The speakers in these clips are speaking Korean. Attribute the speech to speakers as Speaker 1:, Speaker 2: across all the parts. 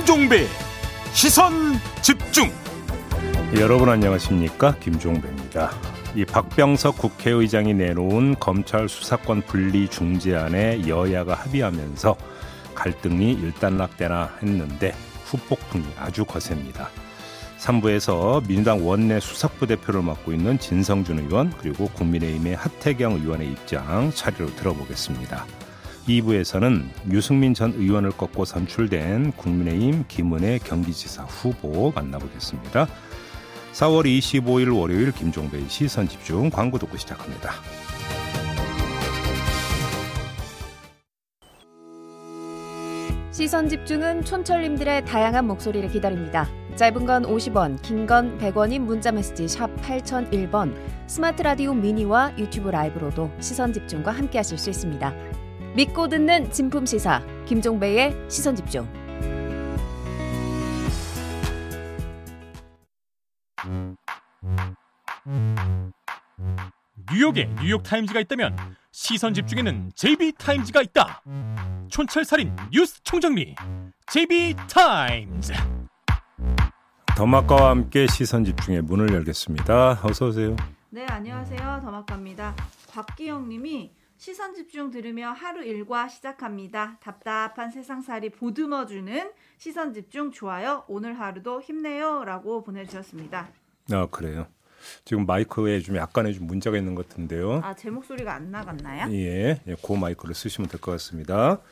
Speaker 1: 김종배 시선 집중
Speaker 2: 여러분 안녕하십니까 김종배입니다. 이 박병석 국회의장이 내놓은 검찰 수사권 분리 중재안에 여야가 합의하면서 갈등이 일단락되나 했는데 후폭풍이 아주 거셉니다. 3부에서 민주당 원내 수석부 대표를 맡고 있는 진성준 의원 그리고 국민의힘의 하태경 의원의 입장 차례로 들어보겠습니다. 2부에서는 유승민 전 의원을 꺾고 선출된 국민의힘 김은혜 경기지사 후보 만나보겠습니다. 4월 25일 월요일 김종배의 시선 집중 광고 듣고 시작합니다.
Speaker 3: 시선 집중은 촌철님들의 다양한 목소리를 기다립니다. 짧은 건 50원, 긴 건 100원인 문자 메시지 샵 8001번, 스마트 라디오 미니와 유튜브 라이브로도 시선 집중과 함께 하실 수 있습니다. 믿고 듣는 진품 시사 김종배의 시선 집중.
Speaker 1: 뉴욕에 뉴욕 타임즈가 있다면 시선 집중에는 JB타임즈가 있다 촌철살인 뉴스 총정리 JB타임즈
Speaker 2: 더마카와 함께 시선 집중의 문을 열겠습니다. 어서 오세요.
Speaker 4: 네, 안녕하세요. 더마카입니다. 곽기영 님이 시선 집중 들으며 하루 일과 시작합니다. 답답한 세상살이 보듬어주는 시선 집중 좋아요. 오늘 하루도 힘내요. 라고 보내주셨습니다.
Speaker 2: 아, 그래요. 지금 마이크에 좀 약간의 좀 문제가 있는 것 같은데요.
Speaker 4: 아, 제 목소리가 안 나갔나요?
Speaker 2: 예, 예, 그 마이크를 쓰시면 될 것 같습니다.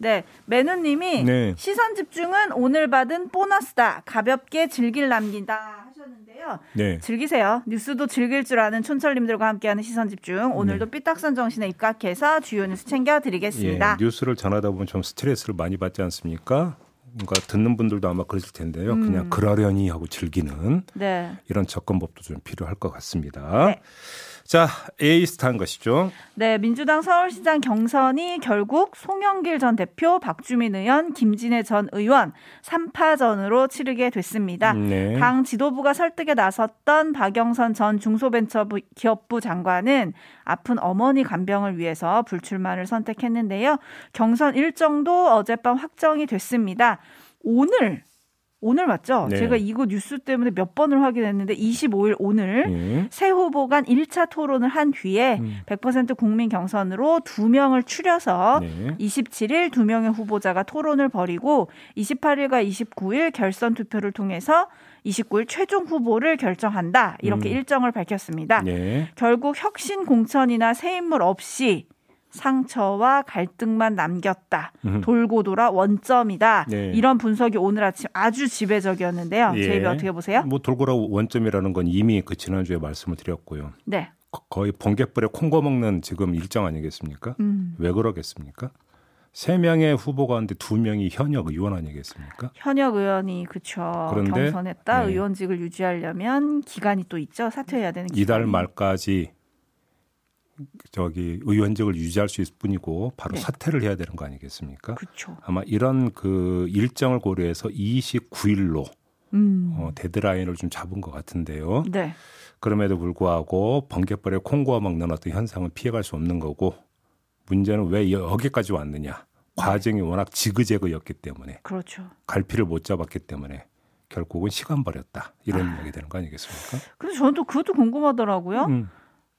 Speaker 4: 네, 매누님이
Speaker 2: 네.
Speaker 4: 시선 집중은 오늘 받은 보너스다. 가볍게 즐길 남긴다 하셨는데요.
Speaker 2: 네.
Speaker 4: 즐기세요. 뉴스도 즐길 줄 아는 촌철님들과 함께하는 시선 집중. 오늘도 삐딱선 정신에 입각해서 주요 뉴스 챙겨드리겠습니다.
Speaker 2: 예, 뉴스를 전하다 보면 좀 스트레스를 많이 받지 않습니까? 그러니까 듣는 분들도 아마 그러실 텐데요.
Speaker 4: 음.
Speaker 2: 그냥 그러려니 하고 즐기는
Speaker 4: 네.
Speaker 2: 이런 접근법도 좀 필요할 것 같습니다.
Speaker 4: 네.
Speaker 2: 자, 에이스타인 것이죠.
Speaker 4: 네, 민주당 서울시장 경선이 결국 송영길 전 대표, 박주민 의원, 김진애 전 의원 3파전으로 치르게 됐습니다.
Speaker 2: 네.
Speaker 4: 당 지도부가 설득에 나섰던 박영선 전 중소벤처기업부 장관은 아픈 어머니 간병을 위해서 불출마를 선택했는데요. 경선 일정도 어젯밤 확정이 됐습니다. 오늘 오늘 맞죠?
Speaker 2: 네.
Speaker 4: 제가 이거 뉴스 때문에 몇 번을 확인했는데 25일 오늘
Speaker 2: 예.
Speaker 4: 새 후보 간 1차 토론을 한 뒤에
Speaker 2: 음.
Speaker 4: 100% 국민 경선으로 두 명을 추려서
Speaker 2: 네.
Speaker 4: 27일 두 명의 후보자가 토론을 벌이고 28일과 29일 결선 투표를 통해서 29일 최종 후보를 결정한다. 이렇게
Speaker 2: 음.
Speaker 4: 일정을 밝혔습니다.
Speaker 2: 네.
Speaker 4: 결국 혁신 공천이나 새 인물 없이 상처와 갈등만 남겼다.
Speaker 2: 음.
Speaker 4: 돌고 돌아 원점이다.
Speaker 2: 네.
Speaker 4: 이런 분석이 오늘 아침 아주 지배적이었는데요.
Speaker 2: 예.
Speaker 4: 제이비 어떻게 보세요?
Speaker 2: 뭐 돌고라 원점이라는 건 이미 그 지난주에 말씀을 드렸고요.
Speaker 4: 네.
Speaker 2: 거- 거의 번개불에 콩고 먹는 지금 일정 아니겠습니까?
Speaker 4: 음.
Speaker 2: 왜 그러겠습니까? 세 명의 후보 가운데 두 명이 현역 의원 아니겠습니까?
Speaker 4: 현역 의원이 그쵸
Speaker 2: 그런데,
Speaker 4: 경선했다
Speaker 2: 네.
Speaker 4: 의원직을 유지하려면 기간이 또 있죠 사퇴해야 되는 기간이.
Speaker 2: 이달 말까지 저기 의원직을 유지할 수 있을 뿐이고 바로
Speaker 4: 네.
Speaker 2: 사퇴를 해야 되는 거 아니겠습니까?
Speaker 4: 그쵸
Speaker 2: 아마 이런 그 일정을 고려해서 29일로
Speaker 4: 음.
Speaker 2: 어, 데드라인을 좀 잡은 것 같은데요.
Speaker 4: 네
Speaker 2: 그럼에도 불구하고 번개불에 콩고와 먹는 어떤 현상은 피해갈 수 없는 거고 문제는 왜 여기까지 왔느냐. 과정이 워낙 지그재그였기 때문에
Speaker 4: 그렇죠
Speaker 2: 갈피를 못 잡았기 때문에 결국은 시간 버렸다. 이런 이야기 되는 거 아니겠습니까?
Speaker 4: 근데 저는 또 그것도 궁금하더라고요
Speaker 2: 음,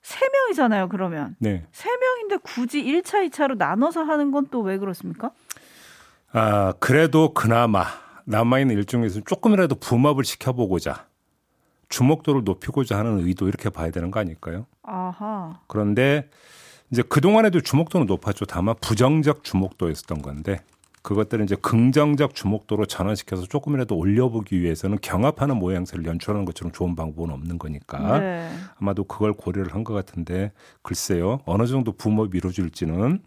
Speaker 4: 세 명이잖아요 그러면
Speaker 2: 네.
Speaker 4: 세 명인데 굳이 1차 2차로 나눠서 하는 건 또 왜 그렇습니까
Speaker 2: 아, 그래도 그나마 남아있는 일정에서 조금이라도 붐업을 시켜보고자 주목도를 높이고자 하는 의도 이렇게 봐야 되는 거 아닐까요?
Speaker 4: 아하
Speaker 2: 그런데 이제 그동안에도 주목도는 높았죠. 다만 부정적 주목도였었던 건데 그것들은 이제 긍정적 주목도로 전환시켜서 조금이라도 올려보기 위해서는 경합하는 모양새를 연출하는 것처럼 좋은 방법은 없는 거니까
Speaker 4: 네.
Speaker 2: 아마도 그걸 고려를 한 것 같은데 글쎄요 어느 정도 붐업이 이루어질지는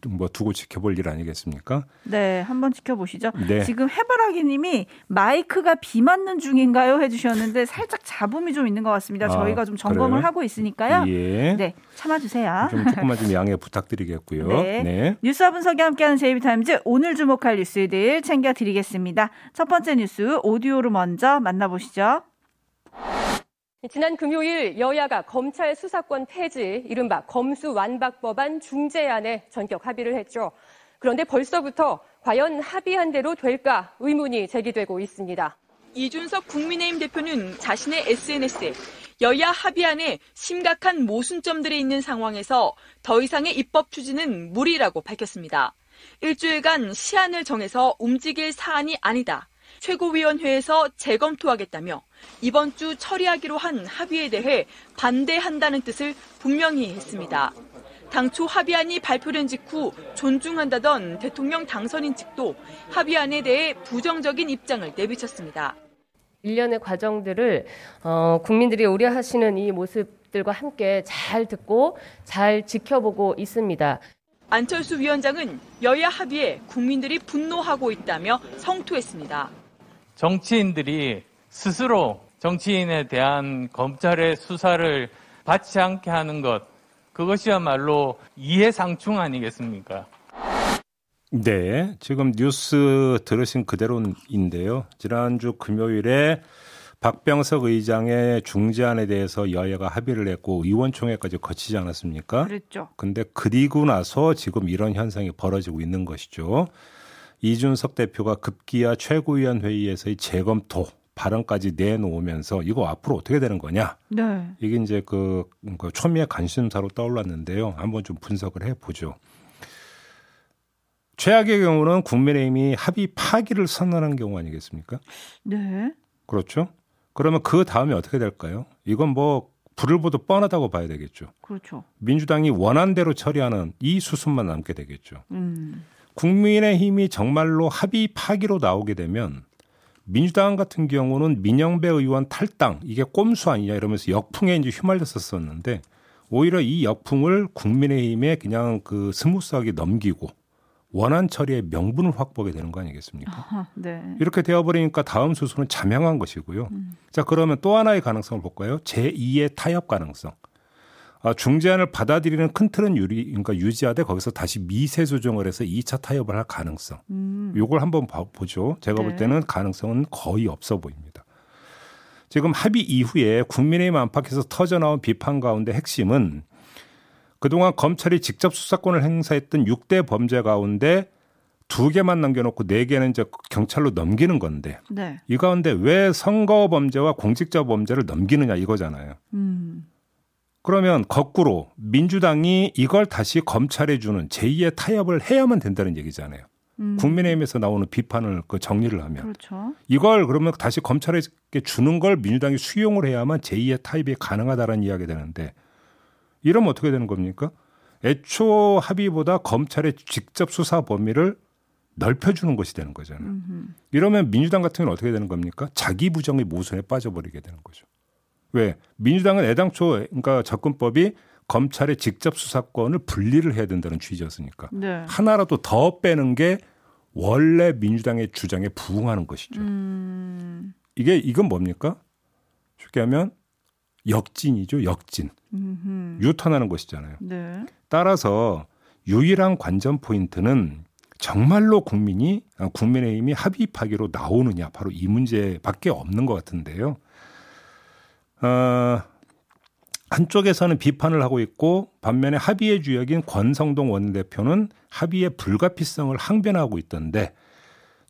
Speaker 2: 좀뭐 두고 지켜볼 일 아니겠습니까?
Speaker 4: 네, 한번 지켜보시죠.
Speaker 2: 네.
Speaker 4: 지금 해바라기님이 마이크가 비 맞는 중인가요? 해주셨는데 살짝 잡음이 좀 있는 것 같습니다.
Speaker 2: 아,
Speaker 4: 저희가 좀 점검을
Speaker 2: 그래요?
Speaker 4: 하고 있으니까요.
Speaker 2: 예.
Speaker 4: 네, 참아주세요.
Speaker 2: 좀 조금만 좀 양해 부탁드리겠고요.
Speaker 4: 네.
Speaker 2: 네.
Speaker 4: 뉴스와 분석이 함께하는 제이비타임즈 오늘 주목할 뉴스들 챙겨드리겠습니다. 첫 번째 뉴스 오디오로 먼저 만나보시죠.
Speaker 5: 지난 금요일 여야가 검찰 수사권 폐지, 이른바 검수 완박 법안 중재안에 전격 합의를 했죠. 그런데 벌써부터 과연 합의한 대로 될까 의문이 제기되고 있습니다.
Speaker 6: 이준석 국민의힘 대표는 자신의 SNS에 여야 합의안에 심각한 모순점들이 있는 상황에서 더 이상의 입법 추진은 무리라고 밝혔습니다. 일주일간 시한을 정해서 움직일 사안이 아니다. 최고위원회에서 재검토하겠다며 이번 주 처리하기로 한 합의에 대해 반대한다는 뜻을 분명히 했습니다. 당초 합의안이 발표된 직후 존중한다던 대통령 당선인 측도 합의안에 대해 부정적인 입장을 내비쳤습니다.
Speaker 5: 일련의 과정들을 어, 국민들이 우려하시는 이 모습들과 함께 잘 듣고 잘 지켜보고 있습니다.
Speaker 6: 안철수 위원장은 여야 합의에 국민들이 분노하고 있다며 성토했습니다.
Speaker 7: 정치인들이 스스로 정치인에 대한 검찰의 수사를 받지 않게 하는 것, 그것이야말로 이해상충 아니겠습니까?
Speaker 2: 네, 지금 뉴스 들으신 그대로인데요. 지난주 금요일에 박병석 의장의 중재안에 대해서 여야가 합의를 했고 의원총회까지 거치지 않았습니까?
Speaker 4: 그랬죠.
Speaker 2: 근데 그리고 나서 지금 이런 현상이 벌어지고 있는 것이죠. 이준석 대표가 급기야 최고위원 회의에서의 재검토 발언까지 내놓으면서 이거 앞으로 어떻게 되는 거냐?
Speaker 4: 네.
Speaker 2: 이게 이제 그, 그 초미의 관심사로 떠올랐는데요. 한번 좀 분석을 해 보죠. 최악의 경우는 국민의힘이 합의 파기를 선언한 경우 아니겠습니까?
Speaker 4: 네.
Speaker 2: 그렇죠? 그러면 그 다음에 어떻게 될까요? 이건 뭐 불을 보듯 뻔하다고 봐야 되겠죠.
Speaker 4: 그렇죠.
Speaker 2: 민주당이 원한 대로 처리하는 이 수순만 남게 되겠죠.
Speaker 4: 음.
Speaker 2: 국민의힘이 정말로 합의 파기로 나오게 되면 민주당 같은 경우는 민형배 의원 탈당 이게 꼼수 아니냐 이러면서 역풍에 이제 휘말렸었었는데 오히려 이 역풍을 국민의힘에 그냥 그 smooth하게 넘기고 원한 처리의 명분을 확보하게 되는 거 아니겠습니까?
Speaker 4: 아하, 네.
Speaker 2: 이렇게 되어버리니까 다음 수순은 자명한 것이고요.
Speaker 4: 음.
Speaker 2: 자 그러면 또 하나의 가능성을 볼까요? 제2의 타협 가능성. 아, 중재안을 받아들이는 큰 틀은 유리, 그러니까 유지하되 거기서 다시 미세 조정을 해서 2차 타협을 할 가능성.
Speaker 4: 음.
Speaker 2: 요걸 한번 봐- 보죠. 제가 볼
Speaker 4: 네.
Speaker 2: 때는 가능성은 거의 없어 보입니다. 지금 합의 이후에 국민의힘 안팎에서 터져나온 비판 가운데 핵심은 그동안 검찰이 직접 수사권을 행사했던 6대 범죄 가운데 두 개만 남겨놓고 네 개는 이제 경찰로 넘기는 건데
Speaker 4: 네.
Speaker 2: 이 가운데 왜 선거 범죄와 공직자 범죄를 넘기느냐 이거잖아요.
Speaker 4: 음.
Speaker 2: 그러면 거꾸로 민주당이 이걸 다시 검찰에 주는 제2의 타협을 해야만 된다는 얘기잖아요.
Speaker 4: 음.
Speaker 2: 국민의힘에서 나오는 비판을 그 정리를 하면
Speaker 4: 그렇죠.
Speaker 2: 이걸 그러면 다시 검찰에게 주는 걸 민주당이 수용을 해야만 제2의 타협이 가능하다는 이야기 되는데 이러면 어떻게 되는 겁니까? 애초 합의보다 검찰의 직접 수사 범위를 넓혀주는 것이 되는 거잖아요.
Speaker 4: 음흠.
Speaker 2: 이러면 민주당 같은 경우는 어떻게 되는 겁니까? 자기 부정의 모순에 빠져버리게 되는 거죠. 왜? 민주당은 애당초 그러니까 접근법이 검찰의 직접 수사권을 분리를 해야 된다는 취지였으니까
Speaker 4: 네.
Speaker 2: 하나라도 더 빼는 게 원래 민주당의 주장에 부응하는 것이죠.
Speaker 4: 음.
Speaker 2: 이게 이건 뭡니까? 쉽게 하면 역진이죠. 역진.
Speaker 4: 음흠.
Speaker 2: 유턴하는 것이잖아요.
Speaker 4: 네.
Speaker 2: 따라서 유일한 관전 포인트는 정말로 국민이 아, 국민의힘이 합의하기로 나오느냐 바로 이 문제밖에 없는 것 같은데요. 어, 한쪽에서는 비판을 하고 있고 반면에 합의의 주역인 권성동 원내대표는 합의의 불가피성을 항변하고 있던데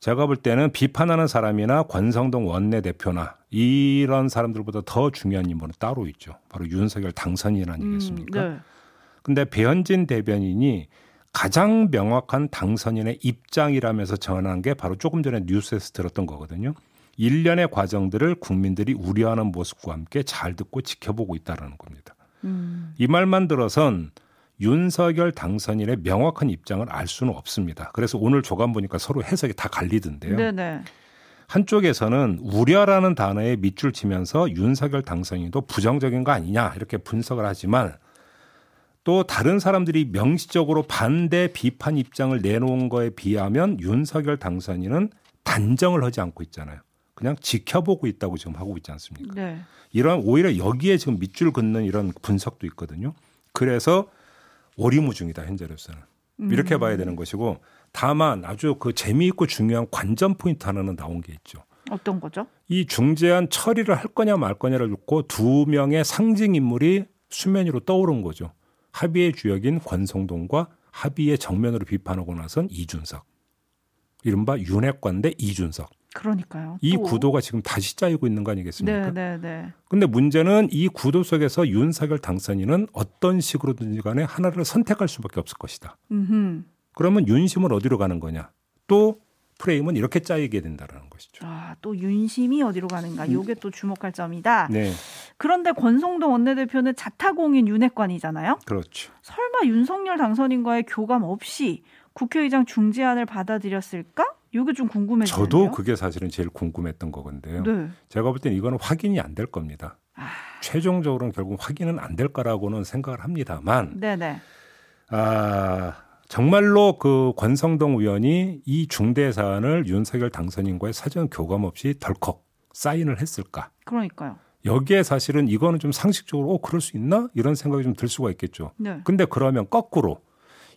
Speaker 2: 제가 볼 때는 비판하는 사람이나 권성동 원내대표나 이런 사람들보다 더 중요한 인물은 따로 있죠. 바로 윤석열 당선인 아니겠습니까?
Speaker 4: 음, 네.
Speaker 2: 근데 배현진 대변인이 가장 명확한 당선인의 입장이라면서 전한 게 바로 조금 전에 뉴스에서 들었던 거거든요. 일련의 과정들을 국민들이 우려하는 모습과 함께 잘 듣고 지켜보고 있다라는 겁니다.
Speaker 4: 음.
Speaker 2: 이 말만 들어선 윤석열 당선인의 명확한 입장을 알 수는 없습니다. 그래서 오늘 조간 보니까 서로 해석이 다 갈리던데요.
Speaker 4: 네네.
Speaker 2: 한쪽에서는 우려라는 단어에 밑줄 치면서 윤석열 당선인도 부정적인 거 아니냐 이렇게 분석을 하지만 또 다른 사람들이 명시적으로 반대 비판 입장을 내놓은 거에 비하면 윤석열 당선인은 단정을 하지 않고 있잖아요. 그냥 지켜보고 있다고 지금 하고 있지 않습니까?
Speaker 4: 네.
Speaker 2: 이런 오히려 여기에 지금 밑줄 긋는 이런 분석도 있거든요. 그래서 오리무중이다 현재로서는 이렇게 봐야 되는 것이고 다만 아주 그 재미있고 중요한 관전 포인트 하나는 나온 게 있죠.
Speaker 4: 어떤 거죠?
Speaker 2: 이 중재안 처리를 할 거냐 말 거냐를 놓고 두 명의 상징 인물이 수면 위로 떠오른 거죠. 합의의 주역인 권성동과 합의의 정면으로 비판하고 나선 이준석. 이른바 윤핵관 대 이준석.
Speaker 4: 그러니까요.
Speaker 2: 이
Speaker 4: 또.
Speaker 2: 구도가 지금 다시 짜이고 있는 거 아니겠습니까?
Speaker 4: 네, 네, 네.
Speaker 2: 근데 문제는 이 구도 속에서 윤석열 당선인은 어떤 식으로든지 간에 하나를 선택할 수밖에 없을 것이다.
Speaker 4: 음.
Speaker 2: 그러면 윤심은 어디로 가는 거냐? 또 프레임은 이렇게 짜이게 된다라는 것이죠.
Speaker 4: 아, 또 윤심이 어디로 가는가? 요게 또 주목할 점이다.
Speaker 2: 네,
Speaker 4: 그런데 권성동 원내대표는 자타공인 윤핵관이잖아요.
Speaker 2: 그렇죠.
Speaker 4: 설마 윤석열 당선인과의 교감 없이 국회의장 중재안을 받아들였을까? 이게 좀 궁금해지는데요.
Speaker 2: 저도 그게 사실은 제일 궁금했던 거건데요.
Speaker 4: 네.
Speaker 2: 제가 볼 때는 이거는 확인이 안 될 겁니다.
Speaker 4: 아.
Speaker 2: 최종적으로는 결국 확인은 안 될 거라고는 생각을 합니다만,
Speaker 4: 네네.
Speaker 2: 아, 정말로 그 권성동 의원이 이 중대 사안을 윤석열 당선인과의 사전 교감 없이 덜컥 사인을 했을까?
Speaker 4: 그러니까요.
Speaker 2: 여기에 사실은 이거는 좀 상식적으로 어 그럴 수 있나 이런 생각이 좀 들 수가 있겠죠.
Speaker 4: 네.
Speaker 2: 근데 그러면 거꾸로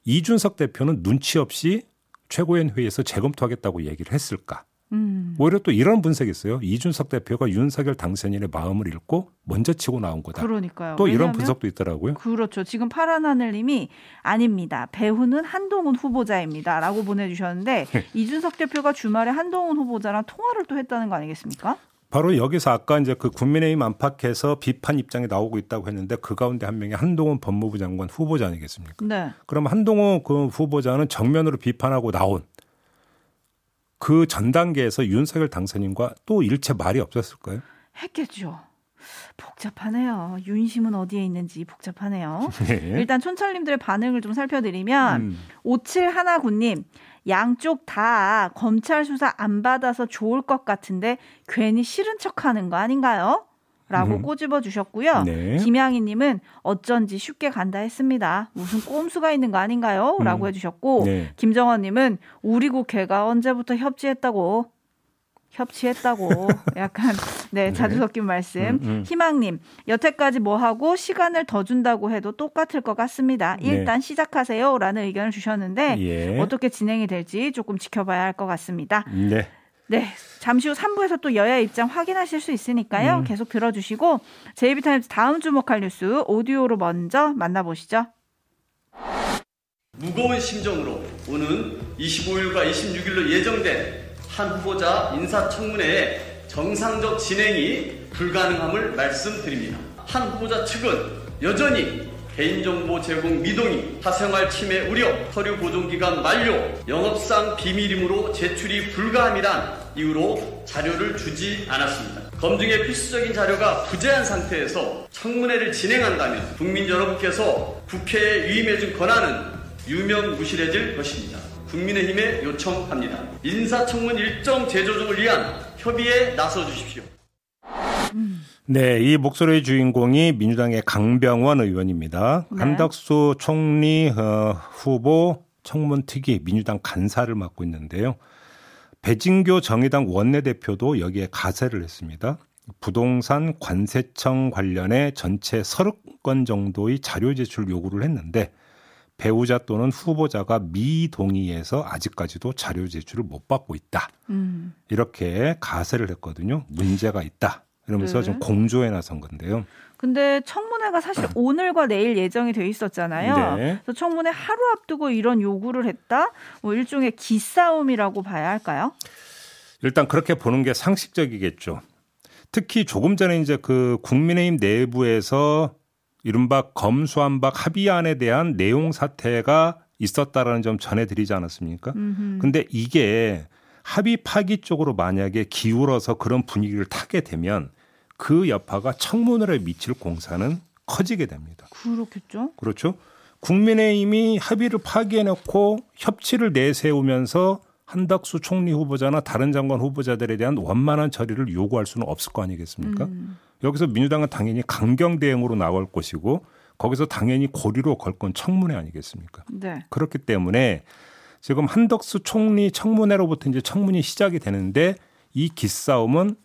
Speaker 2: 이준석 대표는 눈치 없이 최고위원 회의에서 재검토하겠다고 얘기를 했을까?
Speaker 4: 음.
Speaker 2: 오히려 또 이런 분석이 있어요. 이준석 대표가 윤석열 당선인의 마음을 읽고 먼저 치고 나온 거다.
Speaker 4: 그러니까요.
Speaker 2: 또 이런 분석도 있더라고요.
Speaker 4: 그렇죠. 지금 파란 하늘님이 아닙니다. 배후는 한동훈 후보자입니다.라고 보내주셨는데
Speaker 2: 네.
Speaker 4: 이준석 대표가 주말에 한동훈 후보자랑 통화를 또 했다는 거 아니겠습니까?
Speaker 2: 바로 여기서 아까 이제 그 국민의힘 안팎에서 비판 입장이 나오고 있다고 했는데 그 가운데 한 명이 한동훈 법무부 장관 후보자 아니겠습니까?
Speaker 4: 네.
Speaker 2: 그럼 한동훈 그 후보자는 정면으로 비판하고 나온 그 전 단계에서 윤석열 당선인과 또 일체 말이 없었을까요?
Speaker 4: 했겠죠. 복잡하네요. 윤심은 어디에 있는지 복잡하네요.
Speaker 2: 네.
Speaker 4: 일단 촌철님들의 반응을 좀 살펴드리면
Speaker 2: 음.
Speaker 4: 5719님 양쪽 다 검찰 수사 안 받아서 좋을 것 같은데 괜히 싫은 척 하는 거 아닌가요? 라고
Speaker 2: 음.
Speaker 4: 꼬집어 주셨고요.
Speaker 2: 네.
Speaker 4: 김양희 님은 어쩐지 쉽게 간다 했습니다. 무슨 꼼수가 있는 거 아닌가요? 라고
Speaker 2: 음.
Speaker 4: 해주셨고
Speaker 2: 네.
Speaker 4: 김정원 님은 우리 국회가 언제부터 협치했다고 협치했다고 약간 네 자주 섞인 말씀.
Speaker 2: 음, 음.
Speaker 4: 희망님 여태까지 뭐 하고 시간을 더 준다고 해도 똑같을 것 같습니다.
Speaker 2: 네.
Speaker 4: 일단 시작하세요라는 의견을 주셨는데
Speaker 2: 예.
Speaker 4: 어떻게 진행이 될지 조금 지켜봐야 할 것 같습니다.
Speaker 2: 네.
Speaker 4: 네. 잠시 후 3부에서 또 여야 입장 확인하실 수 있으니까요.
Speaker 2: 음.
Speaker 4: 계속 들어주시고 제이비타임즈 다음 주목할 뉴스 오디오로 먼저 만나보시죠.
Speaker 8: 무거운 심정으로 오는 25일과 26일로 예정된 한 후보자 인사청문회의 정상적 진행이 불가능함을 말씀드립니다. 한 후보자 측은 여전히 개인정보 제공 미동이, 사생활 침해 우려, 서류 보존기간 만료, 영업상 비밀이므로 제출이 불가함이란 이유로 자료를 주지 않았습니다. 검증에 필수적인 자료가 부재한 상태에서 청문회를 진행한다면 국민 여러분께서 국회에 위임해준 권한은 유명무실해질 것입니다. 국민의힘에 요청합니다. 인사청문 일정 재조정을 위한 협의에 나서 주십시오.
Speaker 2: 네, 이 목소리의 주인공이 민주당의 강병원 의원입니다.
Speaker 4: 네.
Speaker 2: 한덕수 총리 어, 후보 청문특위 민주당 간사를 맡고 있는데요. 배진교 정의당 원내대표도 여기에 가세를 했습니다. 부동산 관세청 관련해 전체 30건 정도의 자료 제출 요구를 했는데 배우자 또는 후보자가 미동의해서 아직까지도 자료 제출을 못 받고 있다.
Speaker 4: 음.
Speaker 2: 이렇게 가세를 했거든요. 문제가 있다. 이러면서
Speaker 4: 네.
Speaker 2: 좀 공조에 나선 건데요.
Speaker 4: 근데 청문회가 사실 오늘과 내일 예정이 돼 있었잖아요.
Speaker 2: 네.
Speaker 4: 그래서 청문회 하루 앞두고 이런 요구를 했다. 뭐 일종의 기싸움이라고 봐야 할까요?
Speaker 2: 일단 그렇게 보는 게 상식적이겠죠. 특히 조금 전에 이제 그 국민의힘 내부에서 이른바 검수안박 합의안에 대한 내용 사태가 있었다라는 점 전해드리지 않았습니까?
Speaker 4: 음흠.
Speaker 2: 근데 이게 합의 파기 쪽으로 만약에 기울어서 그런 분위기를 타게 되면 그 여파가 청문회에 미칠 공사는 커지게 됩니다.
Speaker 4: 그렇겠죠.
Speaker 2: 그렇죠? 국민의힘이 합의를 파기해놓고 협치를 내세우면서 한덕수 총리 후보자나 다른 장관 후보자들에 대한 원만한 처리를 요구할 수는 없을 거 아니겠습니까?
Speaker 4: 음.
Speaker 2: 여기서 민주당은 당연히 강경 대응으로 나올 것이고 거기서 당연히 고리로 걸 건 청문회 아니겠습니까?
Speaker 4: 네.
Speaker 2: 그렇기 때문에 지금 한덕수 총리 청문회로부터 이제 청문이 시작이 되는데 이 기싸움은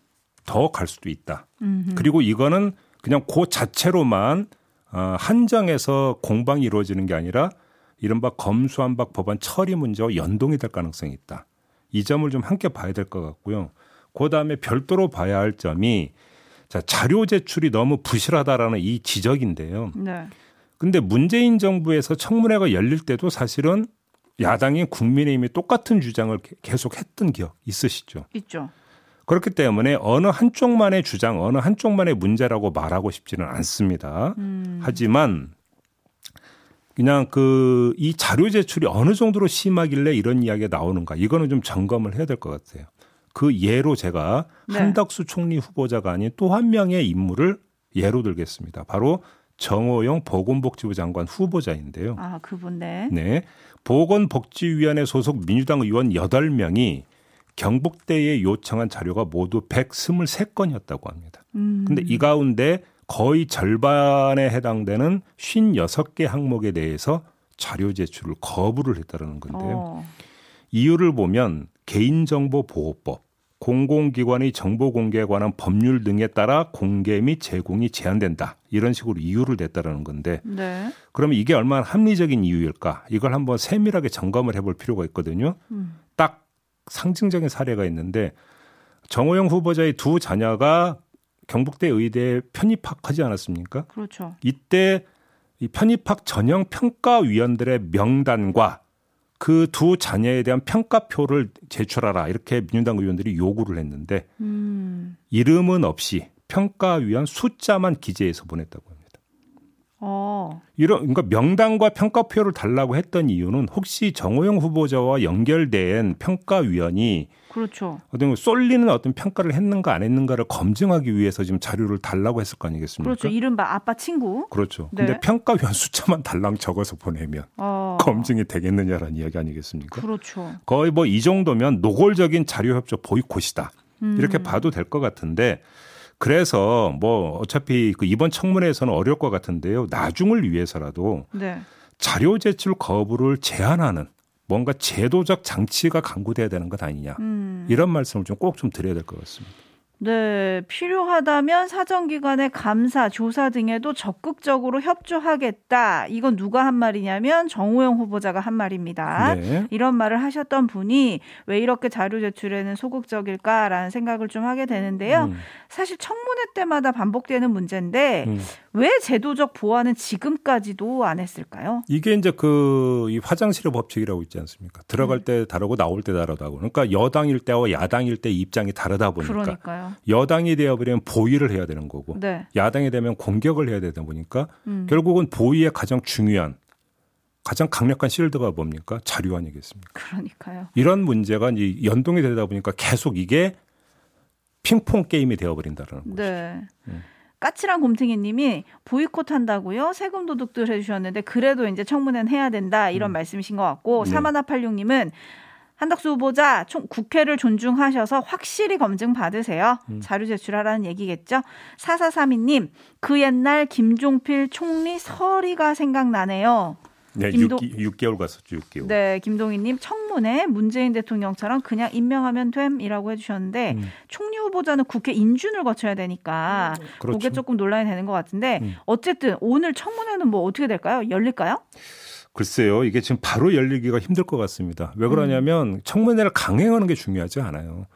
Speaker 2: 더 갈 수도 있다.
Speaker 4: 음흠.
Speaker 2: 그리고 이거는 그냥 그 자체로만 어, 한정해서 공방이 이루어지는 게 아니라 이른바 검수한박 법안 처리 문제와 연동이 될 가능성이 있다. 이 점을 좀 함께 봐야 될 것 같고요. 그 다음에 별도로 봐야 할 점이 자, 자료 제출이 너무 부실하다라는 이 지적인데요.
Speaker 4: 네.
Speaker 2: 근데 문재인 정부에서 청문회가 열릴 때도 사실은 야당인 국민의힘이 똑같은 주장을 계속 했던 기억 있으시죠?
Speaker 4: 있죠.
Speaker 2: 그렇기 때문에 어느 한쪽만의 주장, 어느 한쪽만의 문제라고 말하고 싶지는 않습니다.
Speaker 4: 음.
Speaker 2: 하지만 그냥 그 이 자료 제출이 어느 정도로 심하길래 이런 이야기가 나오는가 이거는 좀 점검을 해야 될 것 같아요. 그 예로 제가
Speaker 4: 네.
Speaker 2: 한덕수 총리 후보자가 아닌 또 한 명의 인물을 예로 들겠습니다. 바로 정호영 보건복지부 장관 후보자인데요.
Speaker 4: 아, 그분 네.
Speaker 2: 네. 보건복지위원회 소속 민주당 의원 8명이 경북대에 요청한 자료가 모두 123건이었다고 합니다.
Speaker 4: 음.
Speaker 2: 근데 이 가운데 거의 절반에 해당되는 56개 항목에 대해서 자료 제출을 거부를 했다는 건데요.
Speaker 4: 어.
Speaker 2: 이유를 보면 개인정보보호법, 공공기관의 정보 공개에 관한 법률 등에 따라 공개 및 제공이 제한된다. 이런 식으로 이유를 냈다라는 건데
Speaker 4: 네.
Speaker 2: 그러면 이게 얼마나 합리적인 이유일까? 이걸 한번 세밀하게 점검을 해볼 필요가 있거든요.
Speaker 4: 음.
Speaker 2: 딱 상징적인 사례가 있는데 정호영 후보자의 두 자녀가 경북대 의대에 편입학하지 않았습니까?
Speaker 4: 그렇죠.
Speaker 2: 이때 이 편입학 전형 평가 위원들의 명단과 그 두 자녀에 대한 평가표를 제출하라 이렇게 민주당 의원들이 요구를 했는데
Speaker 4: 음.
Speaker 2: 이름은 없이 평가위원 숫자만 기재해서 보냈다고 합니다.
Speaker 4: 어.
Speaker 2: 이런 그러니까 명단과 평가표를 달라고 했던 이유는 혹시 정호영 후보자와 연결된 평가위원이
Speaker 4: 그렇죠.
Speaker 2: 어떤 쏠리는 어떤 평가를 했는가 안 했는가를 검증하기 위해서 지금 자료를 달라고 했을 거 아니겠습니까?
Speaker 4: 그렇죠. 이른바 아빠 친구.
Speaker 2: 그렇죠.
Speaker 4: 네.
Speaker 2: 근데 평가위원 숫자만 달랑 적어서 보내면
Speaker 4: 어.
Speaker 2: 검증이 되겠느냐라는 이야기 아니겠습니까?
Speaker 4: 그렇죠.
Speaker 2: 거의 뭐 이 정도면 노골적인 자료 협조 보이콧이다.
Speaker 4: 음.
Speaker 2: 이렇게 봐도 될 것 같은데 그래서 뭐 어차피 그 이번 청문회에서는 어려울 것 같은데요. 나중을 위해서라도
Speaker 4: 네.
Speaker 2: 자료 제출 거부를 제한하는 뭔가 제도적 장치가 강구돼야 되는 것 아니냐.
Speaker 4: 음.
Speaker 2: 이런 말씀을 좀 꼭좀 드려야 될 것 같습니다.
Speaker 4: 네, 필요하다면 사정기관의 감사, 조사 등에도 적극적으로 협조하겠다. 이건 누가 한 말이냐면 정호영 후보자가 한 말입니다.
Speaker 2: 네.
Speaker 4: 이런 말을 하셨던 분이 왜 이렇게 자료 제출에는 소극적일까라는 생각을 좀 하게 되는데요.
Speaker 2: 음,
Speaker 4: 사실 청문회 때마다 반복되는 문제인데
Speaker 2: 음.
Speaker 4: 왜 제도적 보완은 지금까지도 안 했을까요?
Speaker 2: 이게 이제 그 이 화장실의 법칙이라고 있지 않습니까? 들어갈 때 다르고 나올 때 다르다고. 그러니까 여당일 때와 야당일 때 입장이 다르다 보니까
Speaker 4: 그러니까요.
Speaker 2: 여당이 되어버리면 보위를 해야 되는 거고
Speaker 4: 네.
Speaker 2: 야당이 되면 공격을 해야 되다 보니까
Speaker 4: 음.
Speaker 2: 결국은 보위의 가장 중요한 가장 강력한 실드가 뭡니까? 자료 아니겠습니까?
Speaker 4: 그러니까요.
Speaker 2: 이런 문제가 이제 연동이 되다 보니까 계속 이게 핑퐁 게임이 되어버린다는 거죠.
Speaker 4: 네.
Speaker 2: 음.
Speaker 4: 까칠한 곰탱이님이 보이콧 한다고요? 세금 도둑들 해주셨는데 그래도 이제 청문회는 해야 된다 이런
Speaker 2: 음.
Speaker 4: 말씀이신 것 같고
Speaker 2: 네.
Speaker 4: 사마나팔육님은 한덕수 후보자 총 국회를 존중하셔서 확실히 검증 받으세요.
Speaker 2: 음.
Speaker 4: 자료 제출하라는 얘기겠죠. 사사삼이님 그 옛날 김종필 총리 서리가 생각나네요.
Speaker 2: 네,
Speaker 4: 김도-
Speaker 2: 6, 개월 갔었죠, 6개월.
Speaker 4: 네, 김동희님 청문회 문재인 대통령처럼 그냥 임명하면 됨이라고 해주셨는데
Speaker 2: 음.
Speaker 4: 총리 후보자는 국회 인준을 거쳐야 되니까
Speaker 2: 그렇죠.
Speaker 4: 그게 조금 논란이 되는 것 같은데
Speaker 2: 음.
Speaker 4: 어쨌든 오늘 청문회는 뭐 어떻게 될까요? 열릴까요?
Speaker 2: 글쎄요, 이게 지금 바로 열리기가 힘들 것 같습니다. 왜 그러냐면 청문회를 강행하는 게 중요하지 않아요.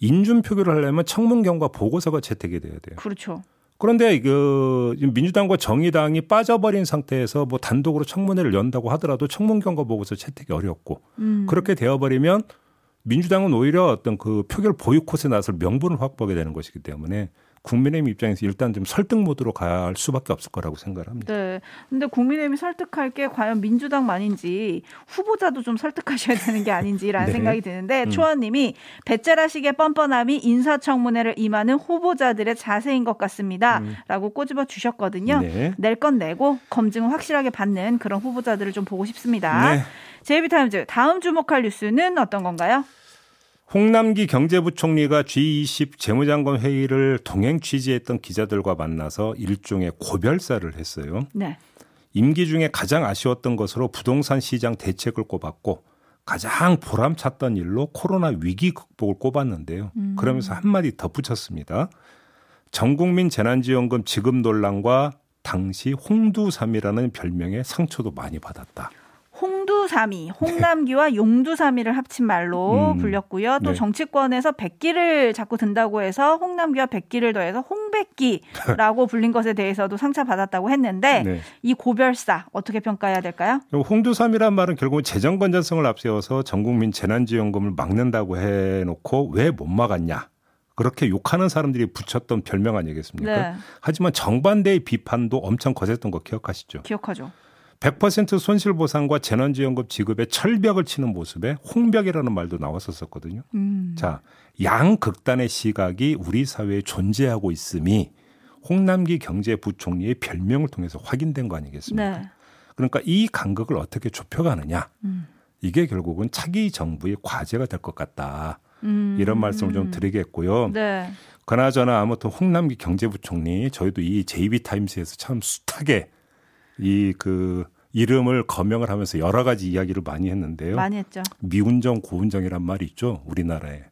Speaker 2: 인준 표결을 하려면 청문 경과 보고서가 채택이 돼야 돼요.
Speaker 4: 그렇죠.
Speaker 2: 그런데 그 민주당과 정의당이 빠져버린 상태에서 뭐 단독으로 청문회를 연다고 하더라도 청문 경과 보고서 채택이 어렵고
Speaker 4: 음.
Speaker 2: 그렇게 되어버리면 민주당은 오히려 어떤 그 표결 보이콧에 나설 명분을 확보하게 되는 것이기 때문에 국민의힘 입장에서 일단 좀 설득 모드로 갈 수밖에 없을 거라고 생각을 합니다.
Speaker 4: 네. 근데 국민의힘이 설득할 게 과연 민주당만인지 후보자도 좀 설득하셔야 되는 게 아닌지라는
Speaker 2: 네.
Speaker 4: 생각이 드는데
Speaker 2: 음.
Speaker 4: 초원님이 배째라식의 뻔뻔함이 인사청문회를 임하는 후보자들의 자세인 것 같습니다.라고 꼬집어 주셨거든요.
Speaker 2: 음. 네.
Speaker 4: 낼건 내고 검증을 확실하게 받는 그런 후보자들을 좀 보고 싶습니다.
Speaker 2: 네.
Speaker 4: 제이비타임즈 다음 주목할 뉴스는 어떤 건가요?
Speaker 2: 홍남기 경제부총리가 G20 재무장관 회의를 동행 취재했던 기자들과 만나서 일종의 고별사를 했어요.
Speaker 4: 네.
Speaker 2: 임기 중에 가장 아쉬웠던 것으로 부동산 시장 대책을 꼽았고 가장 보람찼던 일로 코로나 위기 극복을 꼽았는데요. 그러면서 한마디 덧붙였습니다. 전국민 재난지원금 지급 논란과 당시 홍두삼이라는 별명의 상처도 많이 받았다.
Speaker 4: 홍두삼이, 홍남기와 용두삼이를 합친 말로
Speaker 2: 음.
Speaker 4: 불렸고요. 또
Speaker 2: 네.
Speaker 4: 정치권에서 백기를 자꾸 든다고 해서 홍남기와 백기를 더해서 홍백기라고 불린 것에 대해서도 상처받았다고 했는데
Speaker 2: 네.
Speaker 4: 이 고별사 어떻게 평가해야 될까요?
Speaker 2: 홍두삼이란 말은 결국은 재정 건전성을 앞세워서 전 국민 재난지원금을 막는다고 해놓고 왜 못 막았냐. 그렇게 욕하는 사람들이 붙였던 별명 아니겠습니까?
Speaker 4: 네.
Speaker 2: 하지만 정반대의 비판도 엄청 거셌던 거 기억하시죠?
Speaker 4: 기억하죠.
Speaker 2: 100% 손실보상과 재난지원금 지급에 철벽을 치는 모습에 홍벽이라는 말도 나왔었었거든요.
Speaker 4: 음.
Speaker 2: 자, 양극단의 시각이 우리 사회에 존재하고 있음이 홍남기 경제부총리의 별명을 통해서 확인된 거 아니겠습니까?
Speaker 4: 네.
Speaker 2: 그러니까 이 간극을 어떻게 좁혀가느냐.
Speaker 4: 음.
Speaker 2: 이게 결국은 차기 정부의 과제가 될 것 같다.
Speaker 4: 음.
Speaker 2: 이런 말씀을 좀 드리겠고요.
Speaker 4: 네.
Speaker 2: 그나저나 아무튼 홍남기 경제부총리 저희도 이 JB타임스에서 참 숱하게 이 그 이름을 거명을 하면서 여러 가지 이야기를 많이 했는데요.
Speaker 4: 많이 했죠.
Speaker 2: 미운정 고운정이란 말이 있죠. 우리나라에.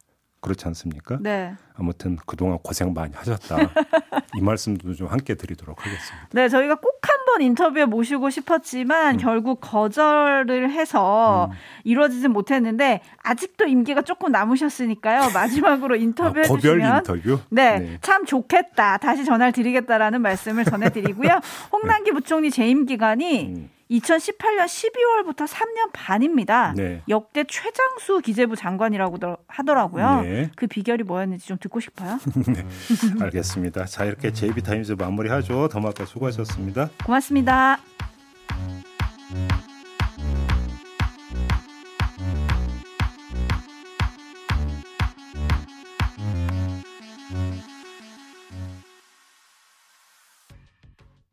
Speaker 2: 그렇지 않습니까?
Speaker 4: 네.
Speaker 2: 아무튼 그동안 고생 많이 하셨다. 이 말씀도 좀 함께 드리도록 하겠습니다.
Speaker 4: 네, 저희가 꼭 한번 인터뷰에 모시고
Speaker 2: 음.
Speaker 4: 싶었지만 결국 거절을 해서 이루어지진 못했는데 아직도 임기가 조금 남으셨으니까요. 마지막으로 인터뷰해
Speaker 2: 아, 고별
Speaker 4: 주시면
Speaker 2: 인터뷰?
Speaker 4: 네,
Speaker 2: 네.
Speaker 4: 참 좋겠다. 다시 전화를 드리겠다라는 말씀을 전해드리고요. 홍남기 부총리 재임 기간이
Speaker 2: 음.
Speaker 4: 2018년 12월부터 3년 반입니다.
Speaker 2: 네.
Speaker 4: 역대 최장수 기재부 장관이라고 하더라고요.
Speaker 2: 네.
Speaker 4: 그 비결이 뭐였는지 좀 듣고 싶어요. 네.
Speaker 2: 알겠습니다. 자, 이렇게 JB타임즈 마무리하죠. 더마카 수고하셨습니다.
Speaker 4: 고맙습니다.